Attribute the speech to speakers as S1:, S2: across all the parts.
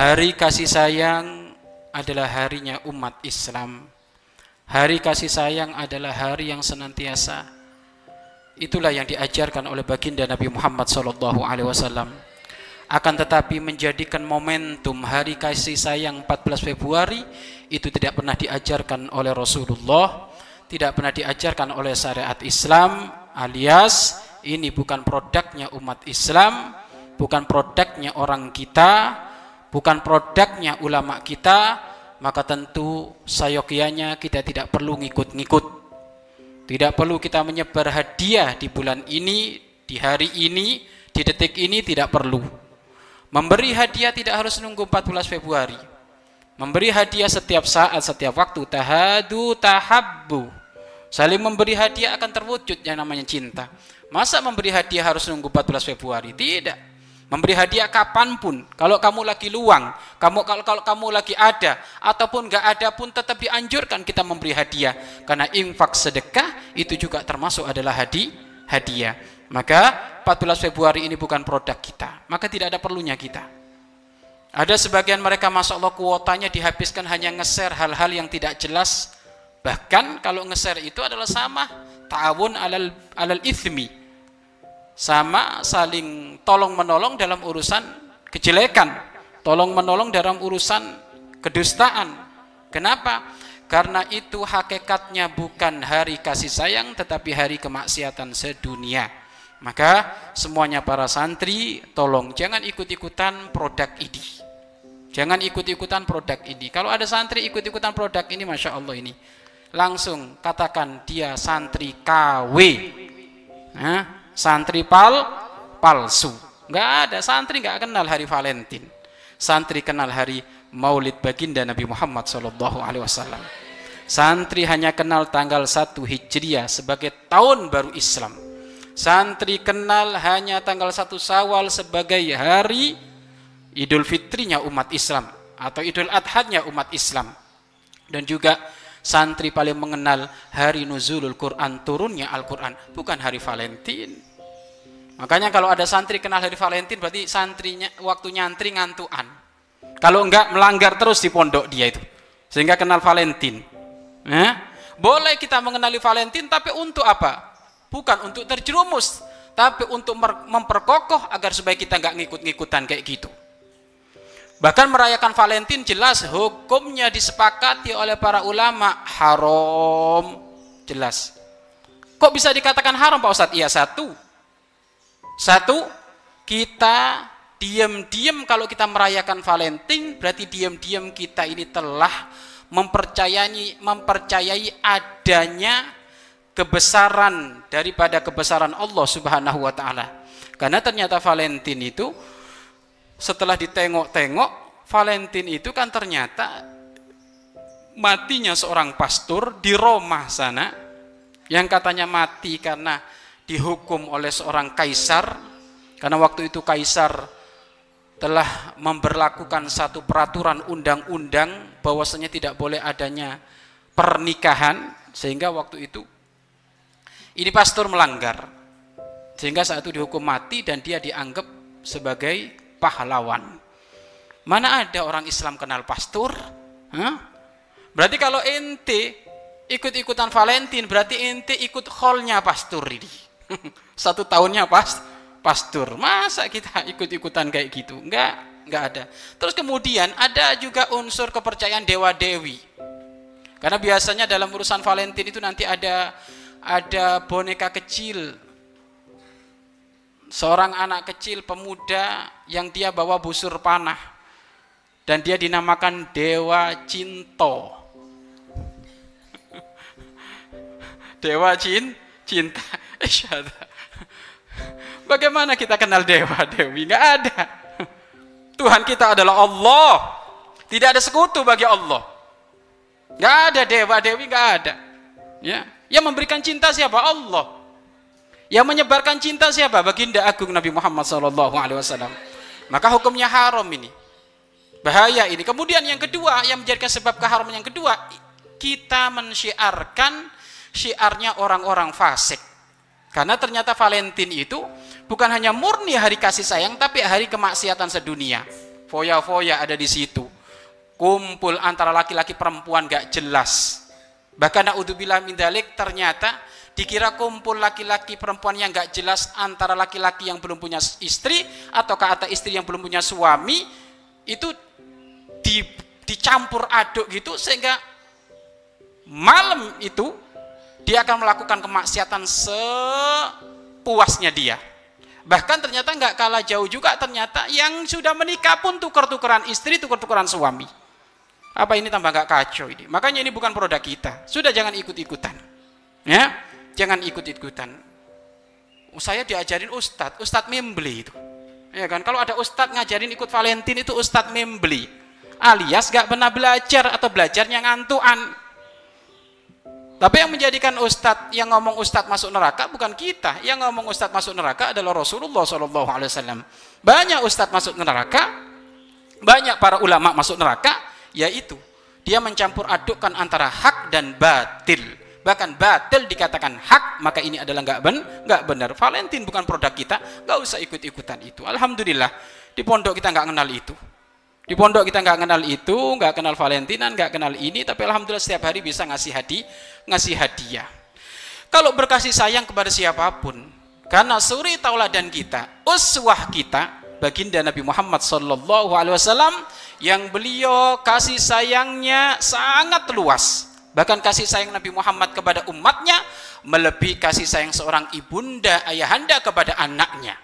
S1: Hari kasih sayang adalah harinya umat Islam. Hari kasih sayang adalah hari yang senantiasa. Itulah yang diajarkan oleh baginda Nabi Muhammad wasallam. Akan tetapi menjadikan momentum hari kasih sayang 14 Februari itu tidak pernah diajarkan oleh Rasulullah, tidak pernah diajarkan oleh syariat Islam, alias ini bukan produknya umat Islam, bukan produknya orang kita, bukan produknya ulama kita, maka tentu sayokianya kita tidak perlu ngikut-ngikut. Tidak perlu kita menyebar hadiah di bulan ini, di hari ini, di detik ini tidak perlu. Memberi hadiah tidak harus nunggu 14 Februari. Memberi hadiah setiap saat, setiap waktu. Tahadu tahabbu. Saling memberi hadiah akan terwujud yang namanya cinta. Masa memberi hadiah harus nunggu 14 Februari? Tidak. Memberi hadiah kapan pun. Kalau kamu lagi luang, kamu kalau, kalau kamu lagi ada, ataupun nggak ada pun tetap dianjurkan kita memberi hadiah. Karena infak sedekah itu juga termasuk adalah hadi, hadiah. Maka 14 Februari ini bukan produk kita. Maka tidak ada perlunya kita. Ada sebagian mereka Masya Allah kuotanya dihabiskan hanya nge-share hal-hal yang tidak jelas. Bahkan kalau nge-share itu adalah sama ta'awun alal, alal ithmi. Sama saling tolong menolong dalam urusan kejelekan. Tolong menolong dalam urusan kedustaan. Kenapa? Karena itu hakikatnya bukan hari kasih sayang tetapi hari kemaksiatan sedunia. Maka semuanya para santri tolong jangan ikut-ikutan produk ini. Jangan ikut-ikutan produk ini. Kalau ada santri ikut-ikutan produk ini Masya Allah ini. Langsung katakan dia santri KW. Nah, santri pal palsu. Enggak ada santri enggak kenal hari Valentine. Santri kenal hari Maulid baginda Nabi Muhammad sallallahu alaihi wasallam. Santri hanya kenal tanggal 1 Hijriah sebagai tahun baru Islam Santri kenal hanya tanggal satu Sawal sebagai hari Idul Fitrinya umat Islam atau Idul Adhanya umat Islam. Dan juga santri paling mengenal hari nuzulul Quran, turunnya Al-Quran, bukan hari Valentine. Makanya kalau ada santri kenal hari Valentine berarti santrinya waktu nyantri ngantuan. Kalau enggak melanggar terus di pondok dia itu. Sehingga kenal Valentine. Eh? Boleh kita mengenali Valentine tapi untuk apa? bukan untuk terjerumus tapi untuk memperkokoh agar supaya kita nggak ngikut-ngikutan kayak gitu bahkan merayakan Valentine jelas hukumnya disepakati oleh para ulama haram jelas kok bisa dikatakan haram Pak Ustadz? iya satu satu kita diam-diam kalau kita merayakan Valentine berarti diam-diam kita ini telah mempercayai mempercayai adanya kebesaran daripada kebesaran Allah Subhanahu wa taala. Karena ternyata Valentine itu setelah ditengok-tengok Valentine itu kan ternyata matinya seorang pastor di Roma sana yang katanya mati karena dihukum oleh seorang kaisar karena waktu itu kaisar telah memberlakukan satu peraturan undang-undang bahwasanya tidak boleh adanya pernikahan sehingga waktu itu ini pastor melanggar. Sehingga saat itu dihukum mati dan dia dianggap sebagai pahlawan. Mana ada orang Islam kenal pastor? Hah? Berarti kalau ente ikut-ikutan Valentine, berarti ente ikut holnya pastor ini. Satu tahunnya pas pastor. Masa kita ikut-ikutan kayak gitu? Enggak, enggak ada. Terus kemudian ada juga unsur kepercayaan dewa-dewi. Karena biasanya dalam urusan Valentine itu nanti ada ada boneka kecil seorang anak kecil pemuda yang dia bawa busur panah dan dia dinamakan Dewa Cinto Dewa Cin cinta Bagaimana kita kenal Dewa Dewi? Nggak ada. Tuhan kita adalah Allah. Tidak ada sekutu bagi Allah. Nggak ada Dewa Dewi, nggak ada. Ya, yang memberikan cinta siapa? Allah. Yang menyebarkan cinta siapa? Baginda Agung Nabi Muhammad SAW. Maka hukumnya haram ini. Bahaya ini. Kemudian yang kedua, yang menjadikan sebab keharaman yang kedua, kita mensyiarkan syiarnya orang-orang fasik. Karena ternyata Valentine itu bukan hanya murni hari kasih sayang, tapi hari kemaksiatan sedunia. foya-foya ada di situ. Kumpul antara laki-laki perempuan gak jelas. Bahkan naudzubillah min dalik ternyata dikira kumpul laki-laki perempuan yang gak jelas antara laki-laki yang belum punya istri atau kata istri yang belum punya suami itu di, dicampur aduk gitu sehingga malam itu dia akan melakukan kemaksiatan sepuasnya dia. Bahkan ternyata nggak kalah jauh juga ternyata yang sudah menikah pun tukar-tukaran istri, tukar-tukaran suami. Apa ini tambah nggak kacau ini? Makanya ini bukan produk kita. Sudah jangan ikut-ikutan. Ya, jangan ikut-ikutan. Saya diajarin ustadz, ustadz membeli itu. Ya kan, kalau ada ustadz ngajarin ikut Valentin itu ustadz membeli. Alias nggak pernah belajar atau belajarnya ngantuan. Tapi yang menjadikan ustadz yang ngomong ustadz masuk neraka bukan kita. Yang ngomong ustadz masuk neraka adalah Rasulullah SAW. Banyak ustadz masuk neraka, banyak para ulama masuk neraka, yaitu dia mencampur adukkan antara hak dan batil. Bahkan batil dikatakan hak, maka ini adalah nggak ben, nggak benar. Valentin bukan produk kita, nggak usah ikut-ikutan itu. Alhamdulillah di pondok kita nggak kenal itu. Di pondok kita nggak kenal itu, nggak kenal Valentinan, nggak kenal ini, tapi alhamdulillah setiap hari bisa ngasih hadiah, ngasih hadiah. Kalau berkasih sayang kepada siapa pun, karena suri tauladan kita, uswah kita, baginda Nabi Muhammad Sallallahu Alaihi Wasallam yang beliau kasih sayangnya sangat luas. Bahkan kasih sayang Nabi Muhammad kepada umatnya melebihi kasih sayang seorang ibunda ayahanda kepada anaknya.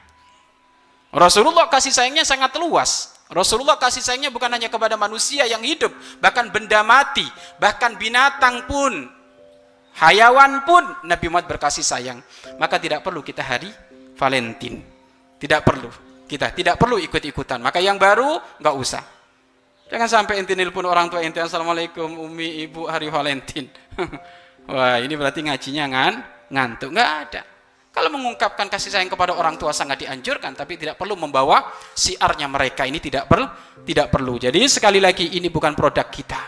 S1: Rasulullah kasih sayangnya sangat luas. Rasulullah kasih sayangnya bukan hanya kepada manusia yang hidup, bahkan benda mati, bahkan binatang pun, hayawan pun Nabi Muhammad berkasih sayang. Maka tidak perlu kita hari Valentin. Tidak perlu. Kita tidak perlu ikut-ikutan. Maka yang baru nggak usah. Jangan sampai inti pun orang tua inti Assalamualaikum Umi Ibu hari Valentin. Wah ini berarti ngajinya ngan, ngantuk. Nggak ada. Kalau mengungkapkan kasih sayang kepada orang tua sangat dianjurkan, tapi tidak perlu membawa siarnya mereka ini tidak perlu, tidak perlu. Jadi sekali lagi ini bukan produk kita.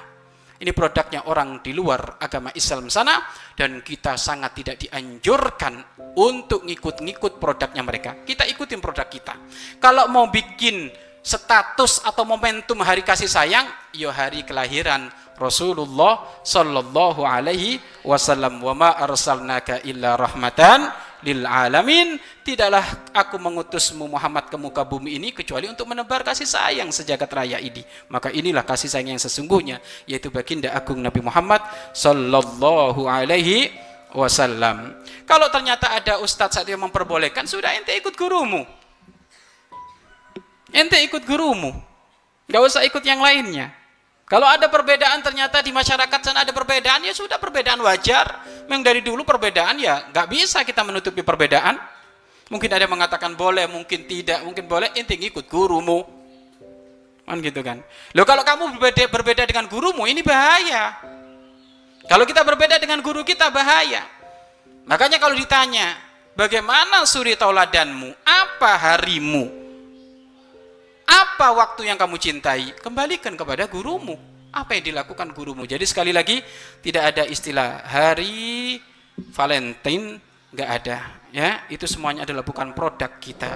S1: Ini produknya orang di luar agama Islam sana dan kita sangat tidak dianjurkan untuk ngikut-ngikut produknya mereka. Kita ikutin produk kita. Kalau mau bikin status atau momentum hari kasih sayang, yo hari kelahiran Rasulullah sallallahu alaihi wasallam. Wa ma arsalnaka illa rahmatan lil alamin. Tidaklah aku mengutusmu Muhammad ke muka bumi ini kecuali untuk menebar kasih sayang sejagat raya ini. Maka inilah kasih sayang yang sesungguhnya yaitu baginda agung Nabi Muhammad sallallahu alaihi wasallam. Kalau ternyata ada ustadz saat yang memperbolehkan sudah ente ikut gurumu ente ikut gurumu nggak usah ikut yang lainnya kalau ada perbedaan ternyata di masyarakat sana ada perbedaan ya sudah perbedaan wajar. Memang dari dulu perbedaan ya nggak bisa kita menutupi perbedaan. Mungkin ada yang mengatakan boleh, mungkin tidak, mungkin boleh. Intinya ikut gurumu. Kan gitu kan. Loh kalau kamu berbeda, berbeda dengan gurumu ini bahaya. Kalau kita berbeda dengan guru kita bahaya. Makanya kalau ditanya, bagaimana suri tauladanmu? Apa harimu? Apa waktu yang kamu cintai? Kembalikan kepada gurumu. Apa yang dilakukan gurumu? Jadi sekali lagi tidak ada istilah hari Valentine, nggak ada. Ya, itu semuanya adalah bukan produk kita.